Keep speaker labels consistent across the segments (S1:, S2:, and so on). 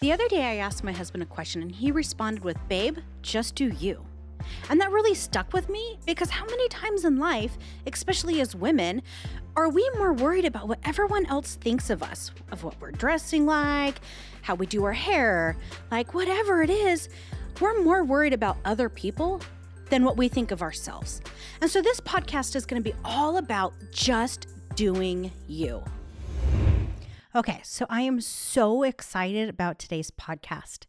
S1: The other day, I asked my husband a question and he responded with, Babe, just do you. And that really stuck with me because how many times in life, especially as women, are we more worried about what everyone else thinks of us, of what we're dressing like, how we do our hair, like whatever it is? We're more worried about other people than what we think of ourselves. And so this podcast is going to be all about just doing you. Okay, so I am so excited about today's podcast.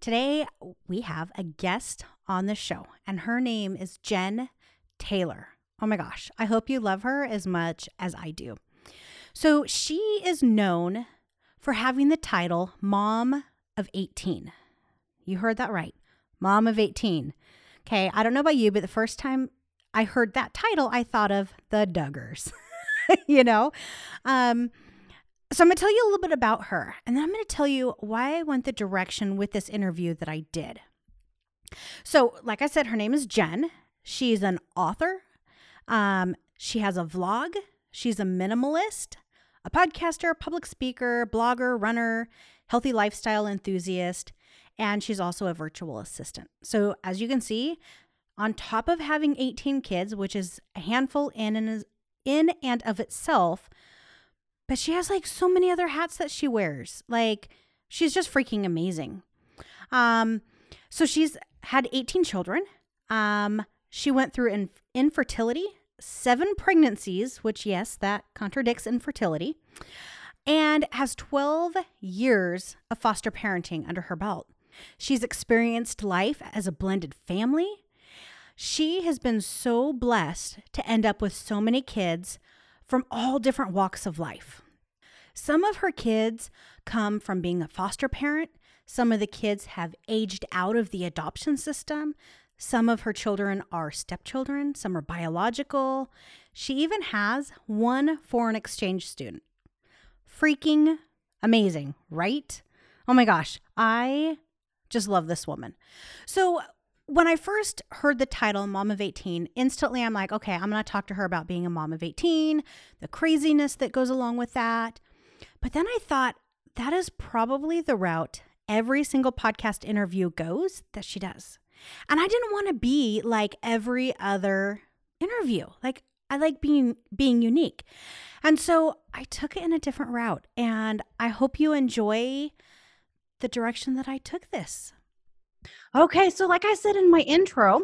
S1: Today, we have a guest on the show, and her name is Jen Taylor. Oh my gosh, I hope you love her as much as I do. So, she is known for having the title Mom of 18. You heard that right. Mom of 18. Okay, I don't know about you, but the first time I heard that title, I thought of the Duggars, you know? Um, so I'm going to tell you a little bit about her, and then I'm going to tell you why I went the direction with this interview that I did. So, like I said, her name is Jen. She's an author. Um, she has a vlog. She's a minimalist, a podcaster, public speaker, blogger, runner, healthy lifestyle enthusiast, and she's also a virtual assistant. So, as you can see, on top of having 18 kids, which is a handful in and, in and of itself, but she has like so many other hats that she wears. Like she's just freaking amazing. Um, so she's had 18 children. Um, she went through in- infertility, seven pregnancies, which yes, that contradicts infertility, and has 12 years of foster parenting under her belt. She's experienced life as a blended family. She has been so blessed to end up with so many kids from all different walks of life. Some of her kids come from being a foster parent. Some of the kids have aged out of the adoption system. Some of her children are stepchildren. Some are biological. She even has one foreign exchange student. Freaking amazing, right? Oh my gosh, I just love this woman. So, when I first heard the title Mom of 18, instantly I'm like, okay, I'm going to talk to her about being a mom of 18, the craziness that goes along with that. But then I thought that is probably the route every single podcast interview goes that she does. And I didn't want to be like every other interview. Like I like being being unique. And so I took it in a different route and I hope you enjoy the direction that I took this. Okay, so like I said in my intro,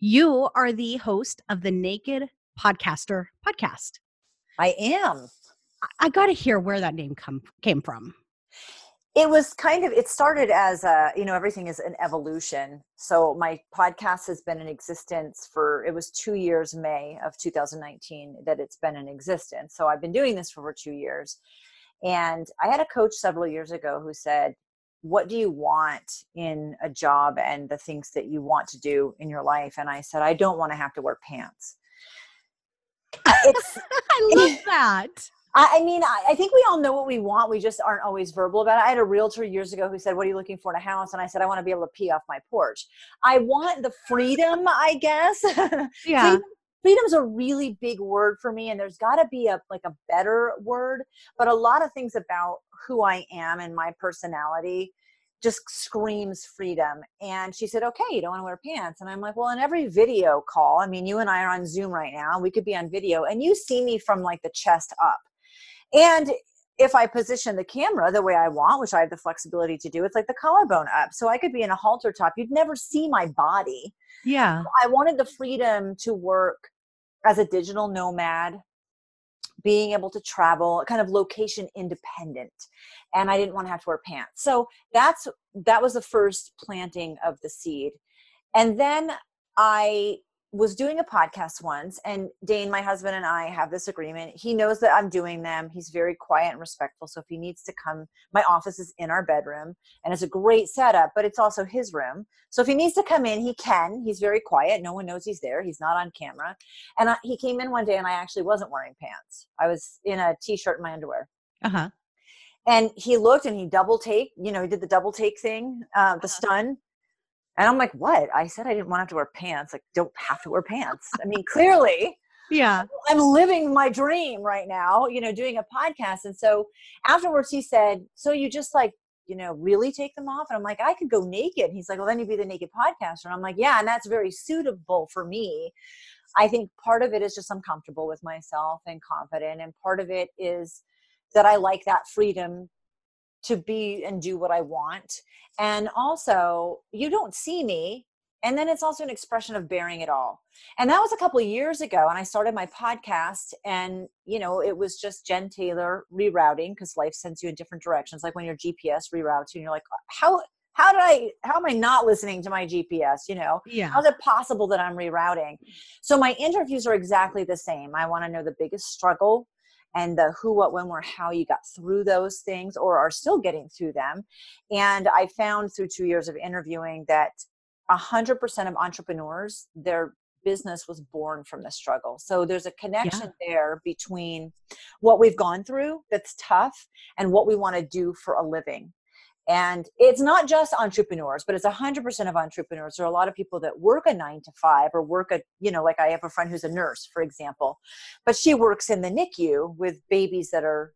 S1: you are the host of the Naked Podcaster podcast.
S2: I am.
S1: I, I got to hear where that name come came from.
S2: It was kind of it started as a, you know, everything is an evolution. So my podcast has been in existence for it was 2 years May of 2019 that it's been in existence. So I've been doing this for over 2 years. And I had a coach several years ago who said, what do you want in a job and the things that you want to do in your life and i said i don't want to have to wear pants
S1: uh, i love that
S2: I, mean, I, think we all know what we want. We just aren't always verbal about it. I had a realtor years ago who said, What are you looking for in a house? And I said, I want to be able to pee off my porch. I want the freedom, I guess.
S1: Yeah.
S2: freedom, freedom's a really big word for me and there's got to be a like a better word but a lot of things about who i am and my personality just screams freedom and she said okay you don't want to wear pants and i'm like well in every video call i mean you and i are on zoom right now we could be on video and you see me from like the chest up and if I position the camera the way I want, which I have the flexibility to do, it's like the collarbone up. So I could be in a halter top. You'd never see my body.
S1: Yeah.
S2: I wanted the freedom to work as a digital nomad, being able to travel, kind of location independent. And I didn't want to have to wear pants. So that's that was the first planting of the seed. And then I was doing a podcast once and Dane, my husband and I have this agreement. He knows that I'm doing them. He's very quiet and respectful. So if he needs to come, my office is in our bedroom and it's a great setup, but it's also his room. So if he needs to come in, he can. He's very quiet. No one knows he's there. He's not on camera. And I, he came in one day and I actually wasn't wearing pants. I was in a t-shirt and my underwear.
S1: Uh-huh.
S2: And he looked and he double take, you know, he did the double take thing, uh, the uh-huh. stun and I'm like, what? I said I didn't want to have to wear pants. Like, don't have to wear pants. I mean, clearly,
S1: yeah,
S2: I'm living my dream right now, you know, doing a podcast. And so afterwards, he said, so you just like you know, really take them off? And I'm like, I could go naked. He's like, well, then you'd be the naked podcaster. And I'm like, yeah, and that's very suitable for me. I think part of it is just I'm comfortable with myself and confident. And part of it is that I like that freedom to be and do what I want. And also, you don't see me. And then it's also an expression of bearing it all. And that was a couple of years ago. And I started my podcast, and, you know, it was just Jen Taylor rerouting because life sends you in different directions. Like when your GPS reroutes you, and you're like, how, how did I, how am I not listening to my GPS? You know,
S1: Yeah.
S2: how's it possible that I'm rerouting? So my interviews are exactly the same. I want to know the biggest struggle and the who, what, when, where, how you got through those things or are still getting through them. And I found through two years of interviewing that 100% of entrepreneurs, their business was born from the struggle. So there's a connection there between what we've gone through that's tough and what we want to do for a living. And it's not just entrepreneurs, but it's 100% of entrepreneurs. There are a lot of people that work a nine to five or work a, you know, like I have a friend who's a nurse, for example, but she works in the NICU with babies that are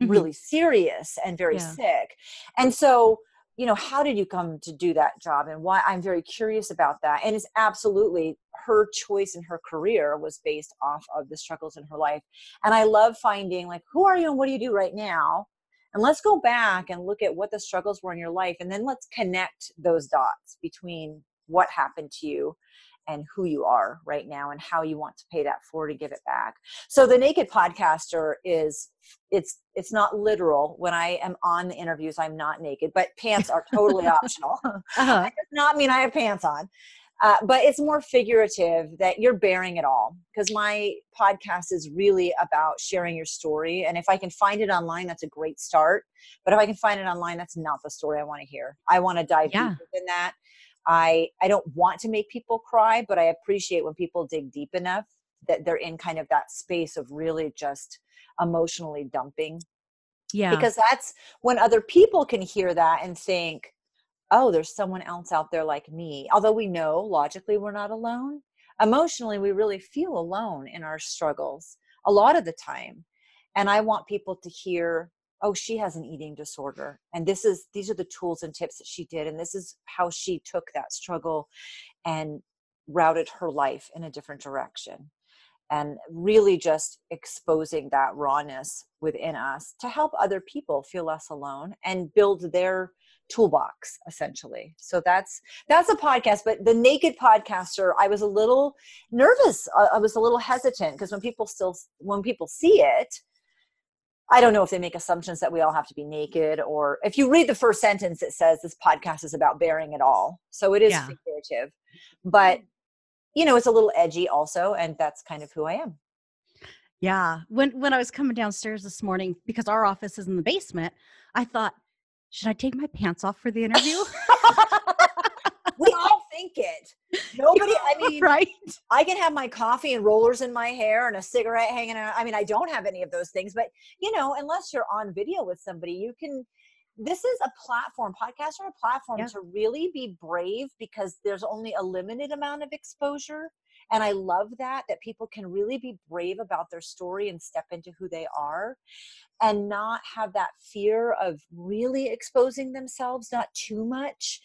S1: Mhm.
S2: really serious and very
S1: Yeah.
S2: sick. And so, you know, how did you come to do that job and why? I'm very curious about that. And it's absolutely her choice in her career was based off of the struggles in her life. And I love finding, like, who are you and what do you do right now? And let's go back and look at what the struggles were in your life. And then let's connect those dots between what happened to you and who you are right now and how you want to pay that forward and give it back. So the naked podcaster is it's it's not literal. When I am on the interviews, I'm not naked, but pants are totally optional.
S1: Uh-huh.
S2: It does not mean I have pants on. Uh, but it's more figurative that you're bearing it all because my podcast is really about sharing your story. And if I can find it online, that's a great start. But if I can find it online, that's not the story I want to hear. I want to dive
S1: Yeah.
S2: deeper than that. I I don't want to make people cry, but I appreciate when people dig deep enough that they're in kind of that space of really just emotionally dumping
S1: Yeah.
S2: because that's when other people can hear that and think oh there's someone else out there like me although we know logically we're not alone. Emotionally we really feel alone in our struggles a lot of the time and i want people to hear oh she has an eating disorder and this is these are the tools and tips that she did and this is how she took that struggle and routed her life in a different direction and really just exposing that rawness within us to help other people feel less alone and build their toolbox essentially so that's that's a podcast but the naked podcaster i was a little nervous i, was a little hesitant because when people still when people see it i don't know if they make assumptions that we all have to be naked or if you read the first sentence it says this podcast is about bearing it all so it is
S1: Yeah.
S2: figurative but you know it's a little edgy also and that's kind of who i am
S1: Yeah. When when I was coming downstairs this morning because our office is in the basement, I thought, should I take my pants off for the interview?
S2: we all think it nobody i mean
S1: right?
S2: i can have my coffee and rollers in my hair and a cigarette hanging out i mean i don't have any of those things but you know unless you're on video with somebody you can this is a platform podcasts are a platform
S1: Yeah.
S2: to really be brave because there's only a limited amount of exposure and i love that that people can really be brave about their story and step into who they are and not have that fear of really exposing themselves not too much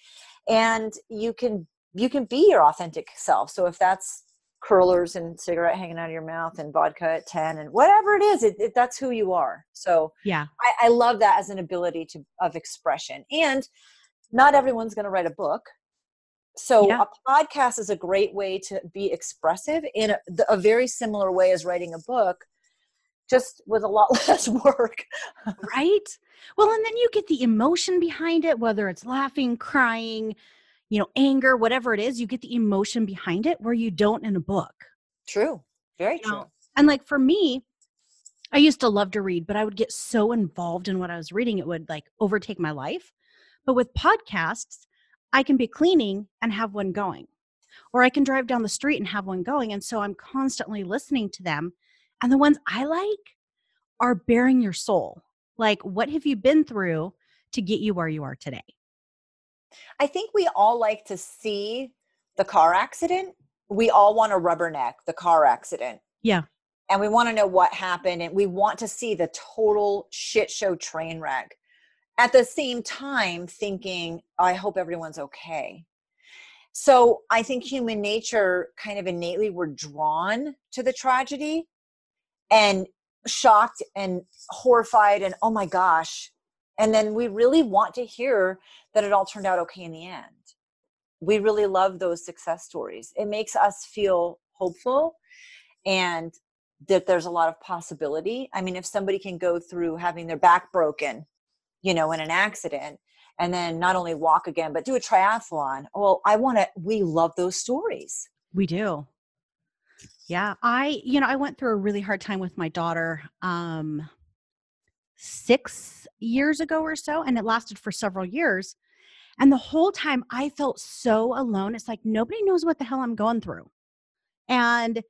S2: and you can you can be your authentic self. So if that's curlers and cigarette hanging out of your mouth and vodka at 10 and whatever it is it, it, that's who you are. So
S1: Yeah.
S2: I, I love that as an ability to of expression. And not everyone's going to write a book so
S1: Yeah.
S2: a podcast is a great way to be expressive in a, a very similar way as writing a book just with a lot less work
S1: Right? Well, and then you get the emotion behind it, whether it's laughing, crying, you know, anger, whatever it is, you get the emotion behind it where you don't in a book.
S2: true very
S1: You
S2: true
S1: know, And like for me, I used to love to read, but I would get so involved in what I was reading, it would like overtake my life. But with podcasts, I can be cleaning and have one going, or I can drive down the street and have one going. And so I'm constantly listening to them. And the ones I like are bearing your soul. Like, what have you been through to get you where you are today?
S2: I think we all like to see the car accident. We all want to rubberneck the car accident.
S1: Yeah.
S2: And we want to know what happened and we want to see the total shit show train wreck. At the same time thinking, I hope everyone's okay. So I think human nature kind of innately we're drawn to the tragedy and shocked and horrified and oh my gosh. And then we really want to hear that it all turned out okay in the end. We really love those success stories. It makes us feel hopeful and that there's a lot of possibility. I mean, if somebody can go through having their back broken, you know, in an accident and then not only walk again but do a triathlon. Well i want to we love those stories.
S1: We do. Yeah i you know i went through a really hard time with my daughter um 6 years ago or so and it lasted for several years and the whole time i felt so alone it's like nobody knows what the hell i'm going through. And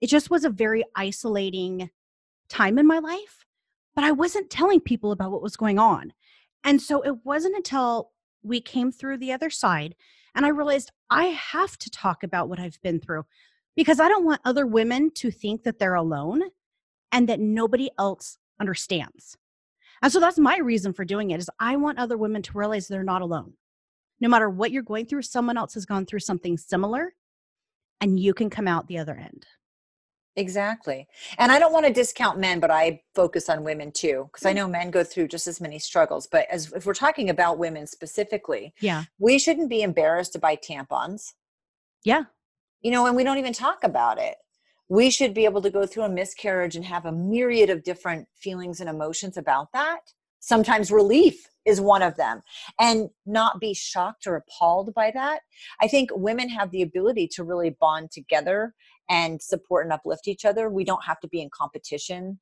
S1: it just was a very isolating time in my life but i wasn't telling people about what was going on and so it wasn't until we came through the other side and I realized I have to talk about what I've been through because I don't want other women to think that they're alone and that nobody else understands. And so that's my reason for doing it is I want other women to realize they're not alone. No matter what you're going through, someone else has gone through something similar and you can come out the other end.
S2: Exactly. And I don't want to discount men, but I focus on women too, because I mm. know men go through just as many struggles. But as if we're talking about women specifically,
S1: yeah,
S2: we shouldn't be embarrassed to buy tampons.
S1: Yeah.
S2: You know, and we don't even talk about it. We should be able to go through a miscarriage and have a myriad of different feelings and emotions about that. Sometimes relief is one of them and not be shocked or appalled by that. I think women have the ability to really bond together and support and uplift each other. We don't have to be in competition.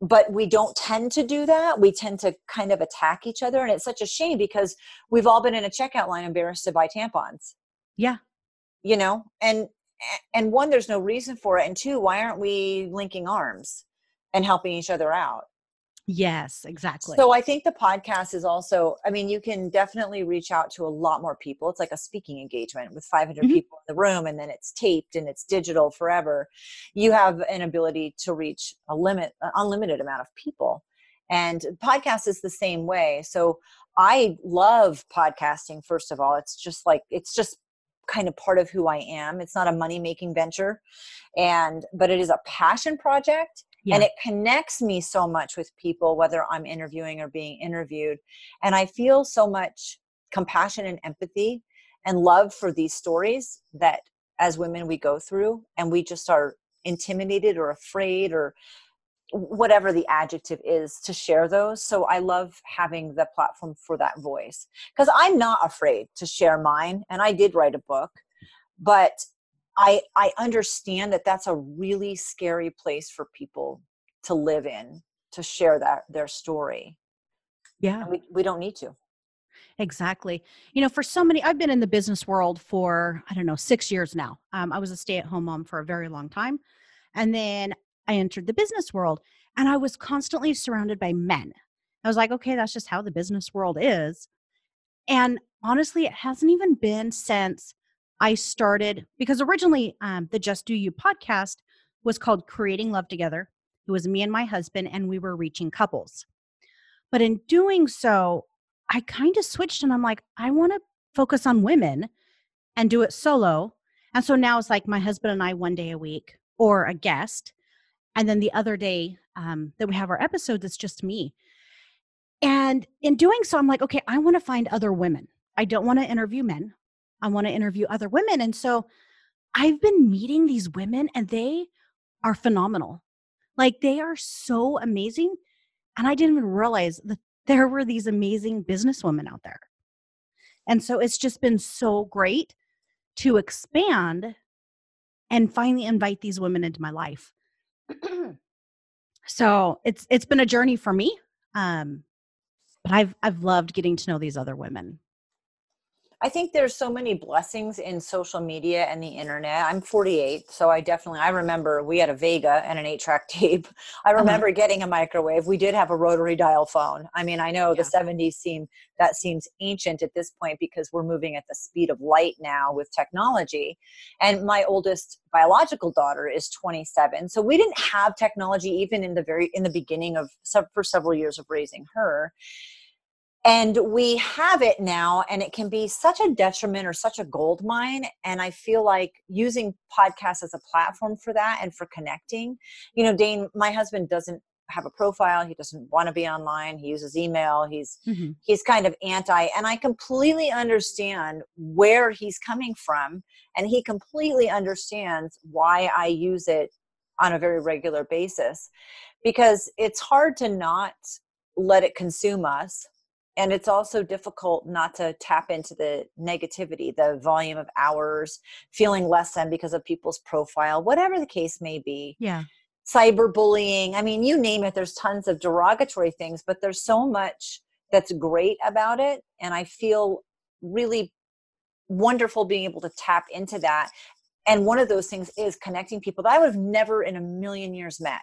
S2: But we don't tend to do that. We tend to kind of attack each other. And it's such a shame because we've all been in a checkout line embarrassed to buy tampons.
S1: Yeah.
S2: You know, and and one, there's no reason for it. And two, why aren't we linking arms and helping each other out?
S1: Yes, exactly.
S2: So I think the podcast is also, I mean, you can definitely reach out to a lot more people. It's like a speaking engagement with 500 mm-hmm. people in the room and then it's taped and it's digital forever. You have an ability to reach a limit, an unlimited amount of people. And podcast is the same way. So I love podcasting, first of all. It's just like, it's just kind of part of who I am. It's not a money making venture. And, but it is a passion project yeah. and it connects me so much with people whether i'm interviewing or being interviewed and i feel so much compassion and empathy and love for these stories that as women we go through and we just are intimidated or afraid or whatever the adjective is to share those so i love having the platform for that voice because i'm not afraid to share mine and i did write a book but I I understand that that's a really scary place for people to live in to share that their story.
S1: Yeah.
S2: And we we don't need to.
S1: Exactly. You know, for so many, I've been in the business world for, I don't know, six years now. Um, I was a stay at home mom for a very long time. And then I entered the business world and I was constantly surrounded by men. I was like, okay, that's just how the business world is. And honestly, it hasn't even been since I started because originally um, the Just Do You podcast was called Creating Love Together. It was me and my husband, and we were reaching couples. But in doing so, I kind of switched and I'm like, I want to focus on women and do it solo. And so now it's like my husband and I one day a week or a guest. And then the other day um, that we have our episodes, it's just me. And in doing so, I'm like, okay, I want to find other women. I don't want to interview men. I want to interview other women. And so I've been meeting these women and they are phenomenal. Like they are so amazing. And I didn't even realize that there were these amazing businesswomen out there. And so it's just been so great to expand and finally invite these women into my life. so it's it's been a journey for me. Um, but I've I've loved getting to know these other women.
S2: I think there's so many blessings in social media and the internet. I'm 48, so I definitely I remember we had a Vega and an 8-track tape. I uh-huh. remember getting a microwave. We did have a rotary dial phone. I mean, I know yeah. the 70s seem that seems ancient at this point because we're moving at the speed of light now with technology. And my oldest biological daughter is 27. So we didn't have technology even in the very in the beginning of for several years of raising her and we have it now and it can be such a detriment or such a gold mine and i feel like using podcasts as a platform for that and for connecting you know dane my husband doesn't have a profile he doesn't want to be online he uses email he's mm-hmm. he's kind of anti and i completely understand where he's coming from and he completely understands why i use it on a very regular basis because it's hard to not let it consume us and it's also difficult not to tap into the negativity the volume of hours feeling less than because of people's profile whatever the case may be.
S1: Yeah.
S2: Cyberbullying i mean you name it there's tons of derogatory things but there's so much that's great about it and i feel really wonderful being able to tap into that. And one of those things is connecting people that i would have never in a million years met.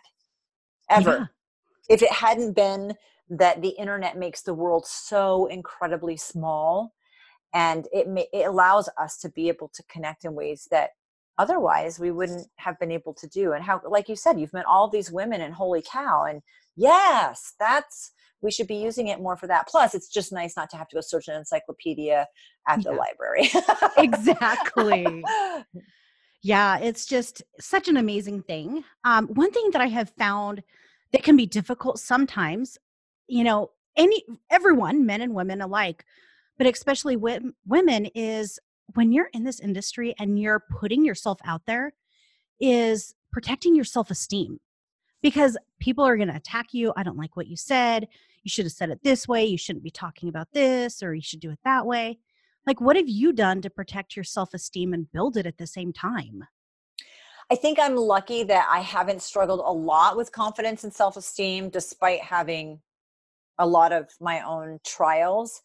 S2: Ever. Yeah. if it hadn't been that the internet makes the world so incredibly small and it, may, it allows us to be able to connect in ways that otherwise we wouldn't have been able to do and how like you said you've met all these women and holy cow and yes that's we should be using it more for that plus it's just nice not to have to go search an encyclopedia at the library.
S1: Exactly. Yeah it's just such an amazing thing. Um, one thing that i have found that can be difficult sometimes you know any everyone men and women alike but especially women is when you're in this industry and you're putting yourself out there is protecting your self-esteem because people are going to attack you i don't like what you said. You should have said it this way. You shouldn't be talking about this or you should do it that way. Like what have you done to protect your self-esteem and build it at the same time?
S2: I think I'm lucky that I haven't struggled a lot with confidence and self esteem despite having a lot of my own trials.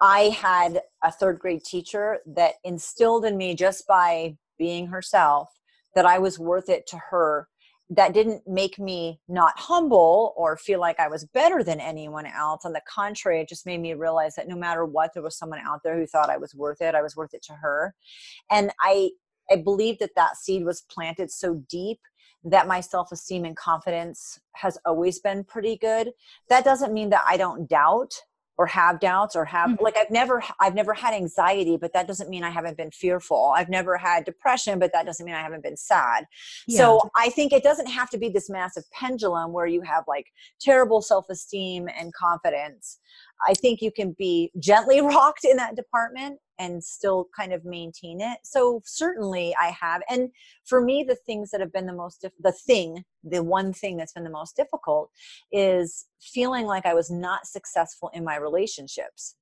S2: I had a third grade teacher that instilled in me just by being herself that I was worth it to her. That didn't make me not humble or feel like I was better than anyone else. On the contrary, it just made me realize that no matter what, there was someone out there who thought I was worth it. I was worth it to her. And I, I believe that that seed was planted so deep that my self esteem and confidence has always been pretty good. That doesn't mean that I don't doubt or have doubts or have mm-hmm. like I've never I've never had anxiety but that doesn't mean I haven't been fearful. I've never had depression but that doesn't mean I haven't been sad. Yeah. So I think it doesn't have to be this massive pendulum where you have like terrible self-esteem and confidence. I think you can be gently rocked in that department and still kind of maintain it. So certainly I have. And for me, the things that have been the most, the thing, the one thing that's been the most difficult is feeling like I was not successful in my relationships.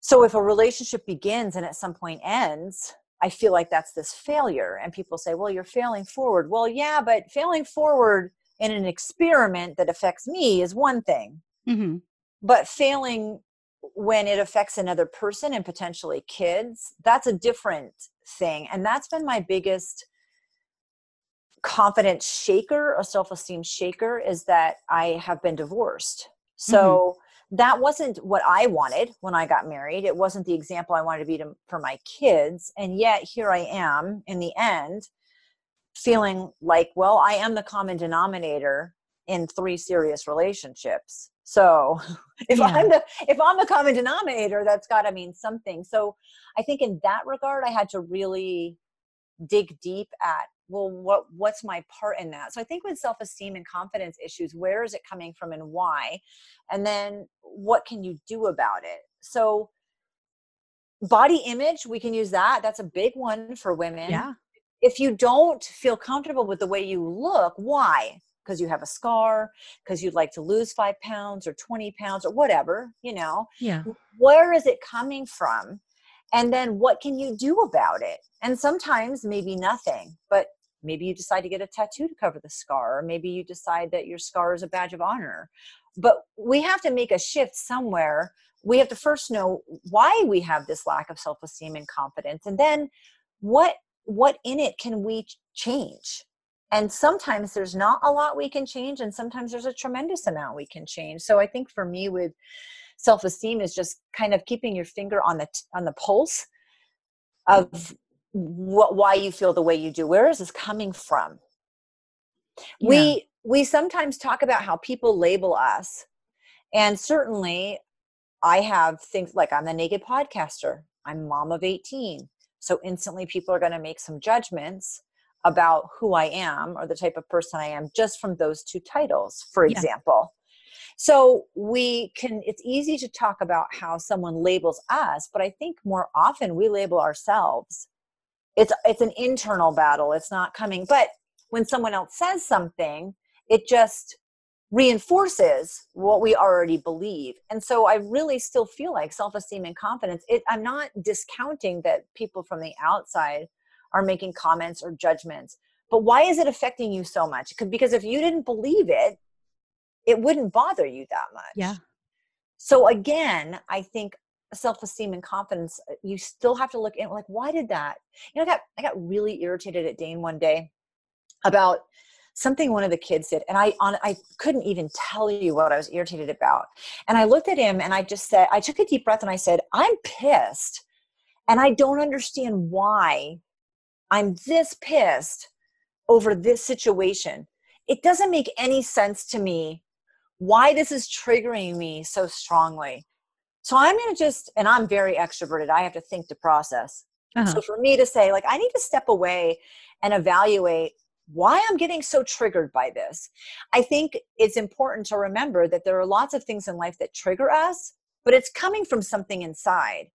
S2: So if a relationship begins and at some point ends, I feel like that's this failure. And people say, well, you're failing forward. Well, yeah, but failing forward in an experiment that affects me is one thing. Mm-hmm. But failing when it affects another person and potentially kids, that's a different thing. And that's been my biggest confidence shaker, a self esteem shaker, is that I have been divorced. So mm-hmm. that wasn't what I wanted when I got married. It wasn't the example I wanted to be to, for my kids. And yet here I am in the end feeling like, well, I am the common denominator in three serious relationships. So if yeah. I'm the if I'm the common denominator, that's got to mean something. So I think in that regard, I had to really dig deep at well what what's my part in that? So i think with self-esteem and confidence issues where is it coming from and why? And then what can you do about it? So body image we can use that. That's a big one for women.
S1: Yeah.
S2: If you don't feel comfortable with the way you look why because you have a scar, because you'd like to lose five pounds or 20 pounds or whatever, you know?
S1: Yeah.
S2: Where is it coming from? And then what can you do about it? And sometimes maybe nothing, but maybe you decide to get a tattoo to cover the scar, or maybe you decide that your scar is a badge of honor. But we have to make a shift somewhere. We have to first know why we have this lack of self-esteem and confidence, and then what what in it can we change and sometimes there's not a lot we can change and sometimes there's a tremendous amount we can change. So i think for me with self-esteem is just kind of keeping your finger on the on the pulse of mm-hmm. what why you feel the way you do. Where is this coming from? Yeah. we we sometimes talk about how people label us and certainly I have things like I'm the naked podcaster, I'm mom of 18. So instantly people are going to make some judgments about who I am or the type of person I am just from those two titles, for
S1: Yeah.
S2: example. So we can, it's easy to talk about how someone labels us, but I think more often we label ourselves. It's, it's an internal battle. It's not coming, but when someone else says something, it just reinforces what we already believe. And so I really still feel like self-esteem and confidence, it, I'm not discounting that people from the outside are making comments or judgments. But why is it affecting you so much? Because if you didn't believe it, it wouldn't bother you that much.
S1: Yeah.
S2: So again, I think self-esteem and confidence, uh, you still have to look in like, why did that? You know, I got I got really irritated at Dane one day about something one of the kids did, and I on I couldn't even tell you what I was irritated about. And I looked at him and I just said, I took a deep breath and I said, I'm pissed, and I don't understand why I'm this pissed over this situation. It doesn't make any sense to me why this is triggering me so strongly. So I'm going to just, and I'm very extroverted. I have to think to process.
S1: Uh-huh.
S2: So for me to say, like, I need to step away and evaluate why I'm getting so triggered by this. I think it's important to remember that there are lots of things in life that trigger us, but it's coming from something inside.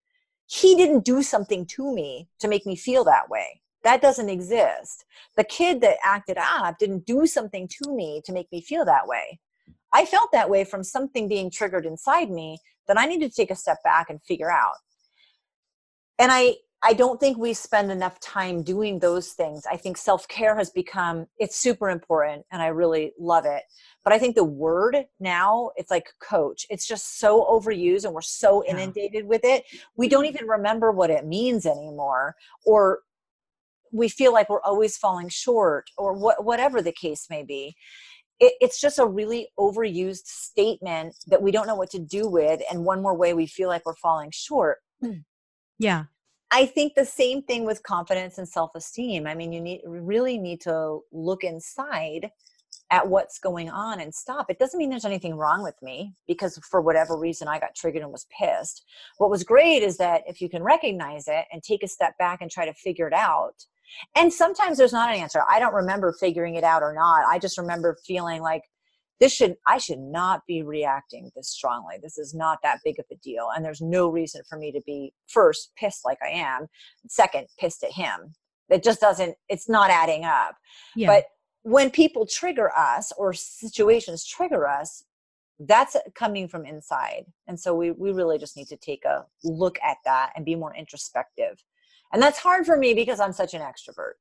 S2: He didn't do something to me to make me feel that way. That doesn't exist. The kid that acted up didn't do something to me to make me feel that way. I felt that way from something being triggered inside me that I needed to take a step back and figure out. And I I don't think we spend enough time doing those things. I think self-care has become it's super important and I really love it. But I think the word now, it's like coach. It's just so overused and we're so
S1: Yeah.
S2: inundated with it. We don't even remember what it means anymore or we feel like we're always falling short or what, whatever the case may be it, it's just a really overused statement that we don't know what to do with and one more way we feel like we're falling short hmm.
S1: Yeah.
S2: i think the same thing with confidence and self-esteem. I mean you need really need to look inside at what's going on and stop. It doesn't mean there's anything wrong with me because for whatever reason i got triggered and was pissed. What was great is that if you can recognize it and take a step back and try to figure it out and sometimes there's not an answer. I don't remember figuring it out or not. I just remember feeling like this should i should not be reacting this strongly. This is not that big of a deal. And there's no reason for me to be first pissed like i am. Second pissed at him. It just doesn't it's not adding up.
S1: Yeah.
S2: but when people trigger us or situations trigger us that's coming from inside. And so we, we really just need to take a look at that and be more introspective and that's hard for me because i'm such an extrovert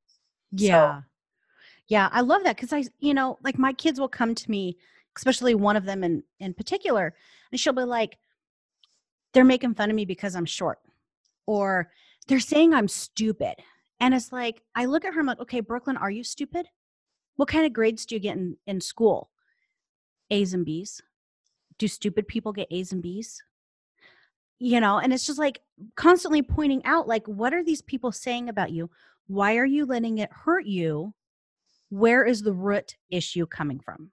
S1: Yeah. Yeah, I love that because I, you know, like my kids will come to me, especially one of them in in particular, and she'll be like, "They're making fun of me because I'm short," or "They're saying I'm stupid," and it's like I look at her, and I'm like, "Okay, Brooklyn, are you stupid? What kind of grades do you get in in school? A's and B's. Do stupid people get A's and B's?" You know, and it's just like constantly pointing out, like, what are these people saying about you? Why are you letting it hurt you? where is the root issue coming from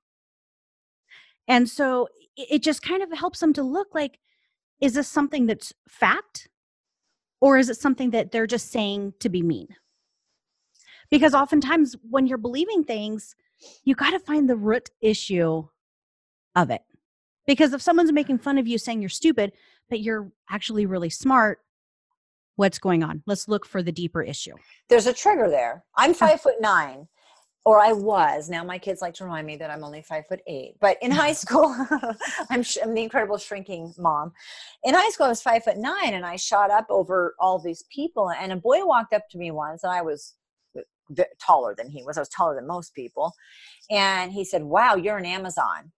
S1: and so it, just kind of helps them to look like is this something that's fact or is it something that they're just saying to be mean because oftentimes when you're believing things you got to find the root issue of it because if someone's making fun of you saying you're stupid but you're actually really smart what's going on let's look for the deeper issue
S2: there's a trigger there i'm uh-huh. five foot nine or I was. Now my kids like to remind me that I'm only five foot eight. But in high school, I'm, sh- I'm the incredible shrinking mom. In high school, I was five foot nine, and I shot up over all these people. And a boy walked up to me once, and I was uh, v- taller than he was. I was taller than most people, and he said, "Wow, you're an Amazon."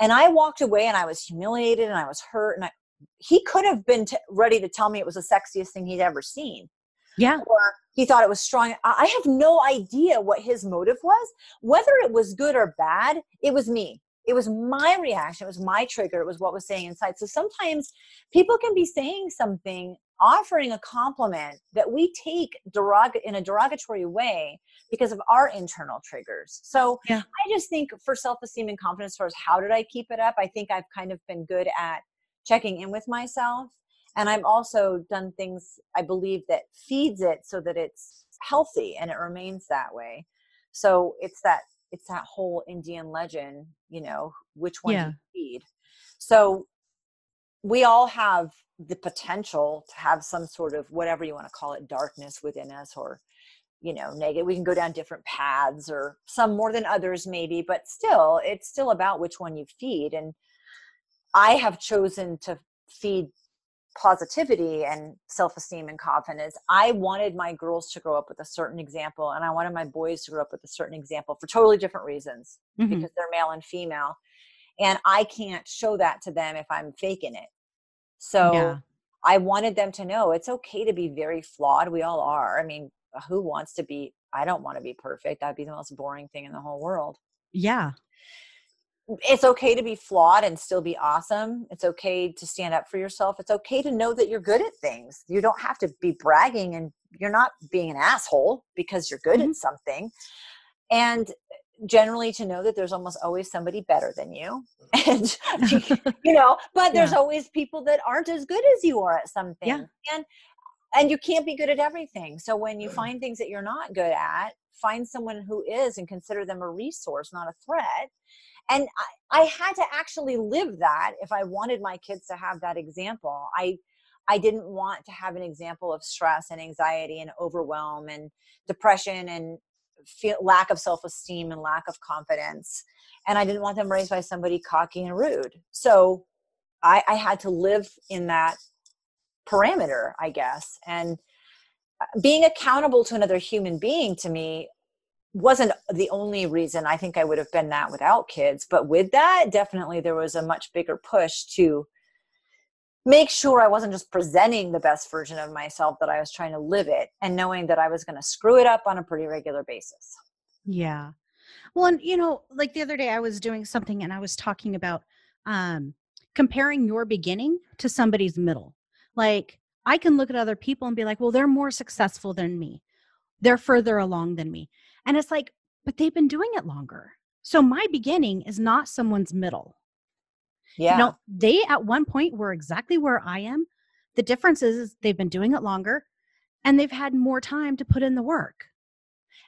S2: And I walked away, and I was humiliated, and I was hurt, and I, he could have been t- ready to tell me it was the sexiest thing he'd ever seen
S1: yeah
S2: or he thought it was strong. I have no idea what his motive was. Whether it was good or bad, it was me. It was my reaction. It was my trigger. It was what was saying inside. So sometimes people can be saying something, offering a compliment that we take derog- in a derogatory way because of our internal triggers. So
S1: Yeah.
S2: I just think for self esteem and confidence, as far as how did I keep it up, I think I've kind of been good at checking in with myself and i've also done things i believe that feeds it so that it's healthy and it remains that way so it's that it's that whole indian legend you know which one yeah. you feed so we all have the potential to have some sort of whatever you want to call it darkness within us or you know negative we can go down different paths or some more than others maybe but still it's still about which one you feed and i have chosen to feed positivity and self-esteem and confidence. I wanted my girls to grow up with a certain example and i wanted my boys to grow up with a certain example for totally different reasons mm-hmm. because they're male and female and i can't show that to them if i'm faking it. So yeah. i wanted them to know it's okay to be very flawed we all are. I mean who wants to be i don't want to be perfect that'd be the most boring thing in the whole world.
S1: Yeah
S2: it's okay to be flawed and still be awesome. It's okay to stand up for yourself. It's okay to know that you're good at things. You don't have to be bragging and you're not being an asshole because you're good mm-hmm. at something. And generally to know that there's almost always somebody better than you. And you know, but there's yeah. always people that aren't as good as you are at something. Yeah. And and you can't be good at everything. So when you find things that you're not good at, find someone who is and consider them a resource, not a threat and I, I had to actually live that if i wanted my kids to have that example. I i didn't want to have an example of stress and anxiety and overwhelm and depression and feel, lack of self-esteem and lack of confidence. And i didn't want them raised by somebody cocky and rude. So i, I had to live in that parameter i guess. And uh, being accountable to another human being to me wasn't the only reason I think I would have been that without kids. But with that, definitely there was a much bigger push to make sure I wasn't just presenting the best version of myself, that I was trying to live it and knowing that I was going to screw it up on a pretty regular basis.
S1: Yeah. Well, and you know, like the other day I was doing something and I was talking about um comparing your beginning to somebody's middle. Like I can look at other people and be like, well, they're more successful than me. They're further along than me. And it's like, but they've been doing it longer. So my beginning is not someone's middle.
S2: Yeah.
S1: You know, they at one point were exactly where I am. The difference is, they've been doing it longer and they've had more time to put in the work.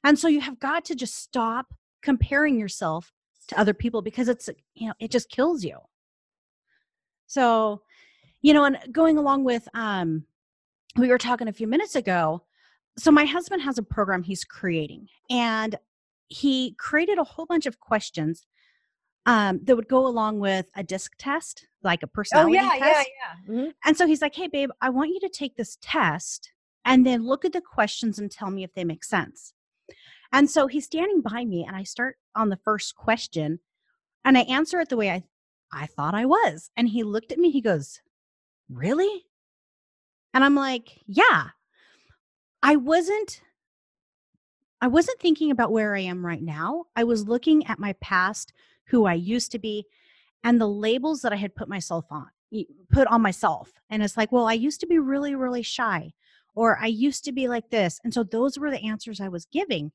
S1: And so you have got to just stop comparing yourself to other people because it's, you know, it just kills you. So, you know, and going along with, um, we were talking a few minutes ago so my husband has a program he's creating and he created a whole bunch of questions um, that would go along with a disc test like a oh, personality oh, yeah, test. yeah, yeah. Mm-hmm. And so he's like, "Hey, babe, I want you to take this test and then look at the questions and tell me if they make sense." And so he's standing by me, and I start on the first question, and I answer it the way I I thought I was. And he looked at me. He goes, "Really?" And I'm like, "Yeah." I wasn't I wasn't thinking about where I am right now. I was looking at my past, who I used to be, and the labels that I had put myself on, put on myself. And it's like, well, I used to be really, really shy, or I used to be like this. And so those were the answers I was giving.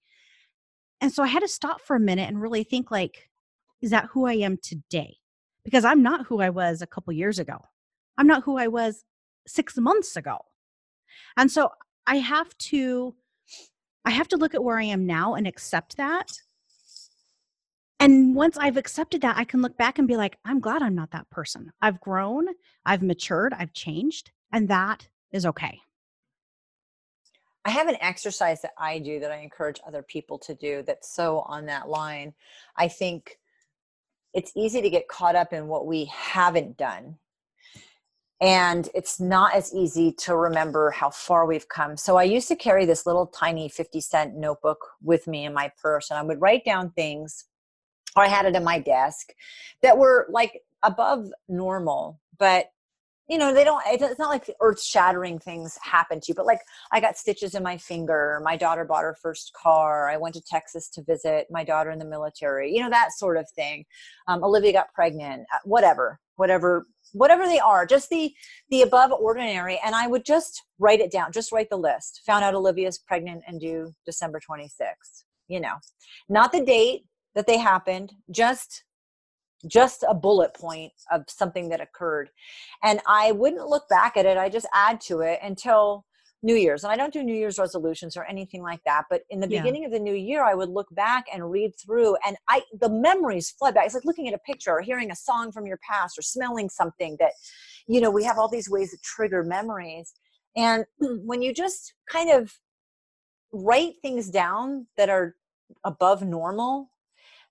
S1: And so I had to stop for a minute and really think like, is that who I am today? Because I'm not who I was a couple years ago. I'm not who I was six months ago. And so I have to I have to look at where I am now and accept that. And once I've accepted that, I can look back and be like, I'm glad I'm not that person. I've grown, I've matured, I've changed, and that is okay.
S2: I have an exercise that I do that I encourage other people to do that's so on that line. I think it's easy to get caught up in what we haven't done and it's not as easy to remember how far we've come. So I used to carry this little tiny 50 cent notebook with me in my purse, and I would write down things, or I had it in my desk that were like above normal, but you know, they don't, it's not like earth shattering things happen to you, but like I got stitches in my finger. My daughter bought her first car. I went to Texas to visit my daughter in the military, you know, that sort of thing. Um, Olivia got pregnant, uh, whatever, whatever whatever they are just the the above ordinary. And i would just write it down just write the list. Found out olivia's pregnant and due december 26th you know. Not the date that they happened just just a bullet point of something that occurred. And i wouldn't look back at it. I just add to it until new year's and i don't do new year's resolutions or anything like that but in the
S1: Yeah.
S2: beginning of the new year i would look back and read through and i the memories flood back it's like looking at a picture or hearing a song from your past or smelling something that you know we have all these ways that trigger memories and when you just kind of write things down that are above normal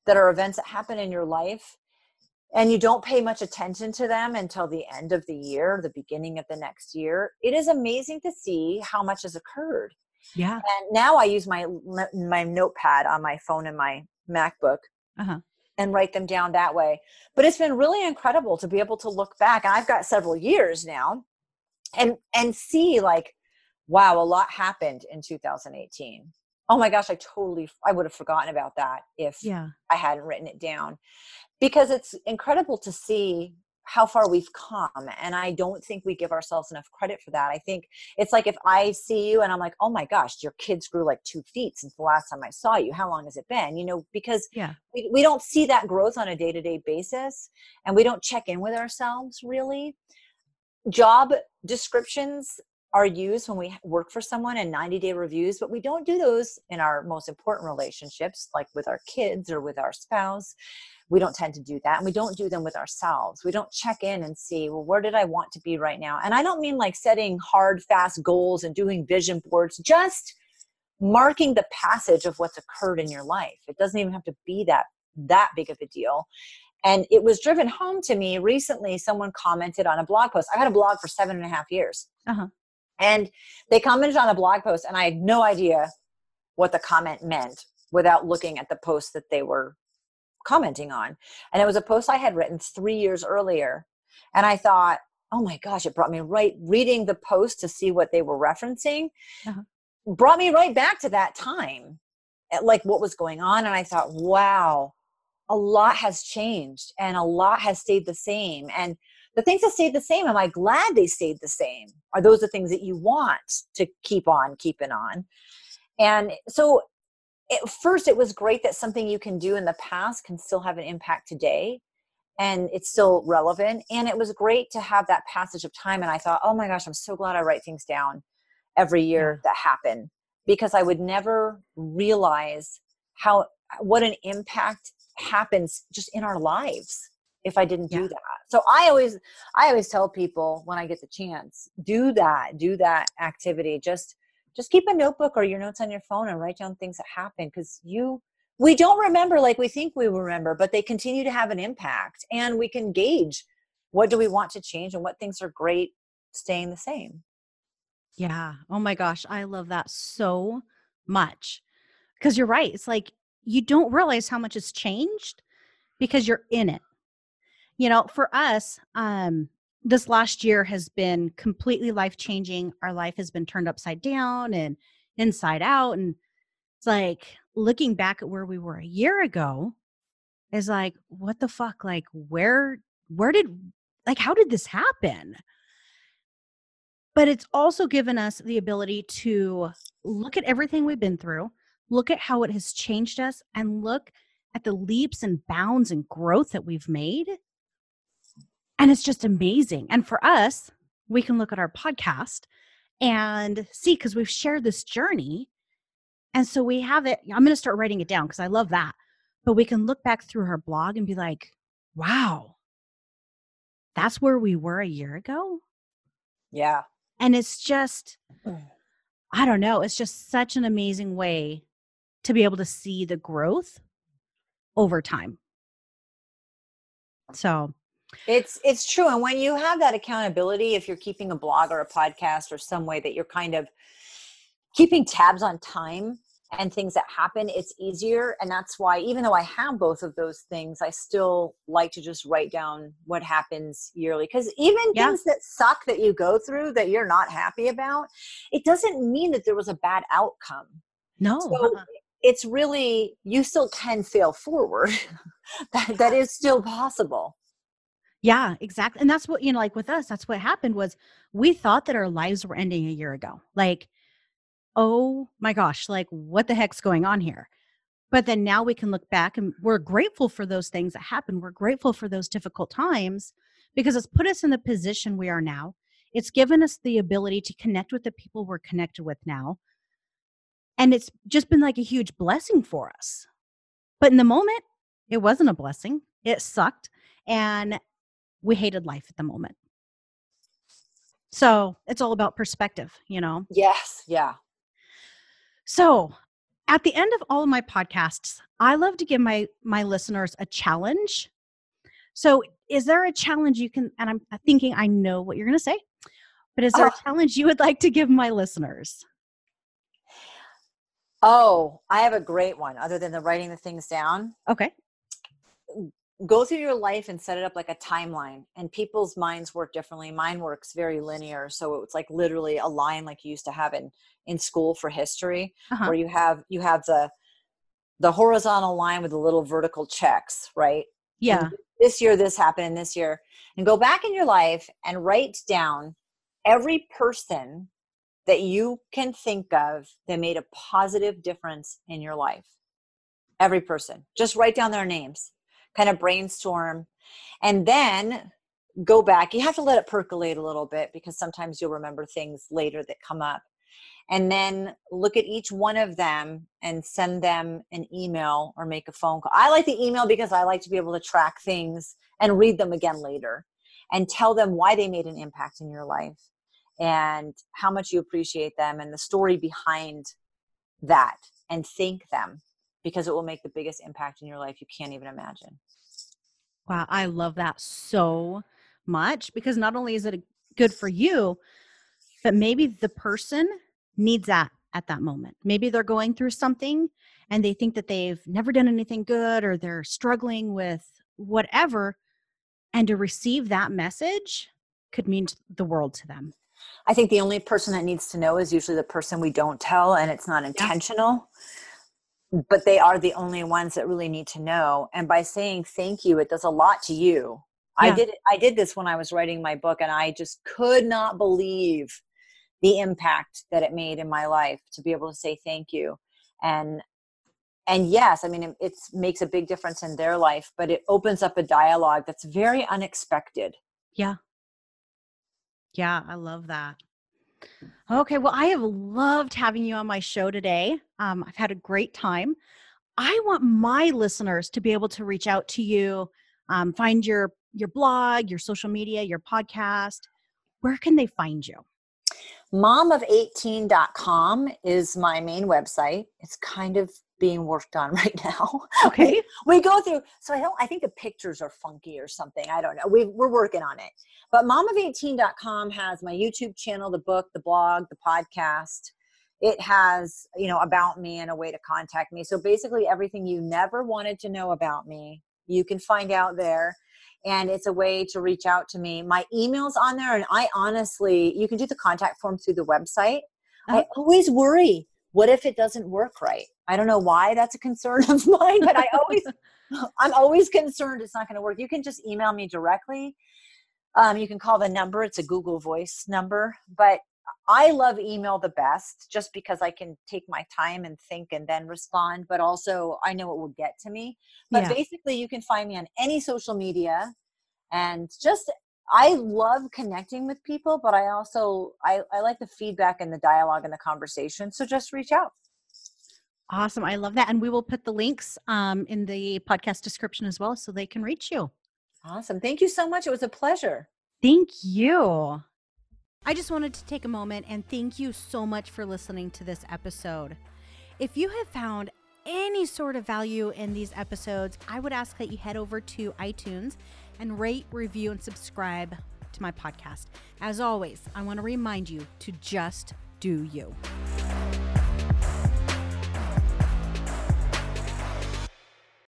S2: that are events that happen in your life and you don't pay much attention to them until the end of the year the beginning of the next year it is amazing to see how much has occurred
S1: Yeah.
S2: and now i use my my notepad on my phone and my macbook
S1: Uh-huh.
S2: and write them down that way but it's been really incredible to be able to look back and i've got several years now and and see like wow a lot happened in 2018 oh my gosh i totally i would have forgotten about that if
S1: Yeah.
S2: I hadn't written it down because it's incredible to see how far we've come. And I don't think we give ourselves enough credit for that. I think it's like if I see you and I'm like, oh my gosh, your kids grew like two feet since the last time I saw you. How long has it been? You know, because
S1: Yeah.
S2: we, we don't see that growth on a day to day basis and we don't check in with ourselves really. Job descriptions are used when we work for someone and 90 day reviews, but we don't do those in our most important relationships, like with our kids or with our spouse. We don't tend to do that. And we don't do them with ourselves. We don't check in and see, well, where did I want to be right now? And I don't mean like setting hard, fast goals and doing vision boards, just marking the passage of what's occurred in your life. It doesn't even have to be that that big of a deal. And it was driven home to me recently. Someone commented on a blog post. I had a blog for seven and a half years.
S1: Uh-huh.
S2: And they commented on a blog post, and I had no idea what the comment meant without looking at the post that they were commenting on. And it was a post I had written three years earlier. And I thought, oh my gosh, it brought me right reading the post to see what they were referencing,
S1: Uh-huh.
S2: brought me right back to that time, at, like what was going on. And I thought, wow, a lot has changed and a lot has stayed the same. And the things that stayed the same, am I glad they stayed the same? Are those the things that you want to keep on keeping on? And so at first it was great that something you can do in the past can still have an impact today and it's still relevant. And it was great to have that passage of time. And I thought, oh my gosh, I'm so glad I write things down every year that happen because I would never realize how what an impact happens just in our lives if I didn't
S1: Yeah.
S2: do that. So I always I always tell people when I get the chance, do that, do that activity. Just just keep a notebook or your notes on your phone and write down things that happen because you we don't remember like we think we remember, but they continue to have an impact and we can gauge what do we want to change and what things are great staying the same.
S1: Yeah. Oh my gosh. I love that so much. Because you're right. It's like you don't realize how much has changed because you're in it. You know, for us, um, this last year has been completely life changing. Our life has been turned upside down and inside out. And it's like looking back at where we were a year ago is like, what the fuck? Like, where, where did, like, how did this happen? but it's also given us the ability to look at everything we've been through, look at how it has changed us, and look at the leaps and bounds and growth that we've made. And it's just amazing. And for us, we can look at our podcast and see because we've shared this journey. And so we have it. I'm going to start writing it down because I love that. But we can look back through her blog and be like, wow, that's where we were a year ago
S2: Yeah.
S1: and it's just
S2: Mm.
S1: i don't know it's just such an amazing way to be able to see the growth over time so
S2: It's it's true, and when you have that accountability, if you're keeping a blog or a podcast or some way that you're kind of keeping tabs on time and things that happen, it's easier. And that's why, even though I have both of those things, I still like to just write down what happens yearly. Because even
S1: Yeah.
S2: things that suck that you go through that you're not happy about, it doesn't mean that there was a bad outcome
S1: no
S2: so
S1: uh-uh.
S2: it's really you still can fail forward that, that is still possible
S1: yeah exactly and that's what you know like with us that's what happened was we thought that our lives were ending a year ago like oh my gosh like what the heck's going on here But then now we can look back and we're grateful for those things that happened. We're grateful for those difficult times because it's put us in the position we are now. It's given us the ability to connect with the people we're connected with now. And it's just been like a huge blessing for us. But in the moment, it wasn't a blessing. It sucked. And we hated life at the moment. So it's all about perspective, you know?
S2: Yes. Yeah.
S1: So at the end of all of my podcasts, I love to give my my listeners a challenge. So is there a challenge you can and I'm thinking I know what you're going to say, but is there oh. a challenge you would like to give my listeners?
S2: Oh, I have a great one other than the writing the things down.
S1: Okay
S2: go through your life and set it up like a timeline and people's minds work differently. Mine works very linear so it's like literally a line like you used to have in in school for history uh-huh. where you have you have the the horizontal line with the little vertical checks right?
S1: Yeah. and
S2: this year this happened this year and go back in your life and write down every person that you can think of that made a positive difference in your life. Every person. Just write down their names kind of brainstorm and then go back. You have to let it percolate a little bit because sometimes you'll remember things later that come up. And then look at each one of them and send them an email or make a phone call i like the email because i like to be able to track things and read them again later and tell them why they made an impact in your life and how much you appreciate them and the story behind that and thank them because it will make the biggest impact in your life you can't even imagine.
S1: Wow, I love that so much because not only is it good for you, but maybe the person needs that at that moment. Maybe they're going through something and they think that they've never done anything good or they're struggling with whatever. And to receive that message could mean the world to them.
S2: I think the only person that needs to know is usually the person we don't tell, and it's not intentional. Yeah but they are the only ones that really need to know and by saying thank you it does a lot to you. Yeah. i did i did this when i was writing my book and i just could not believe the impact that it made in my life to be able to say thank you. And and yes i mean it, it makes a big difference in their life but it opens up a dialogue that's very unexpected.
S1: Yeah. Yeah i love that Okay, well, I have loved having you on my show today. Um, I've had a great time. I want my listeners to be able to reach out to you, um, find your your blog, your social media, your podcast. Where can they find you?
S2: Momof18.com is my main website. It's kind of being worked on right now.
S1: Okay.
S2: we, we, go through, so I don't, I think the pictures are funky or something. I don't know. we we're working on it. But momof18.com has my YouTube channel, the book, the blog, the podcast. It has, you know, about me and a way to contact me. So basically, everything you never wanted to know about me, you can find out there. And it's a way to reach out to me. My email's on there, and I honestly, you can do the contact form through the website. I uh-huh. always worry what if it doesn't work right? I don't know why that's a concern of mine, but I always, I'm always concerned it's not going to work. You can just email me directly. Um, you can call the number, it's a Google Voice number, but I love email the best just because I can take my time and think and then respond, but also I know it will get to me. But yeah. basically, you can find me on any social media and just I love connecting with people, but I also I, I like the feedback and the dialogue and the conversation. So just reach out.
S1: Awesome. I love that. And we will put the links um, in the podcast description as well so they can reach you.
S2: Awesome. Thank you so much. It was a pleasure.
S1: Thank you. I just wanted to take a moment and thank you so much for listening to this episode. If you have found any sort of value in these episodes, I would ask that you head over to iTunes and rate, review, and subscribe to my podcast. As always, I want to remind you to just do you.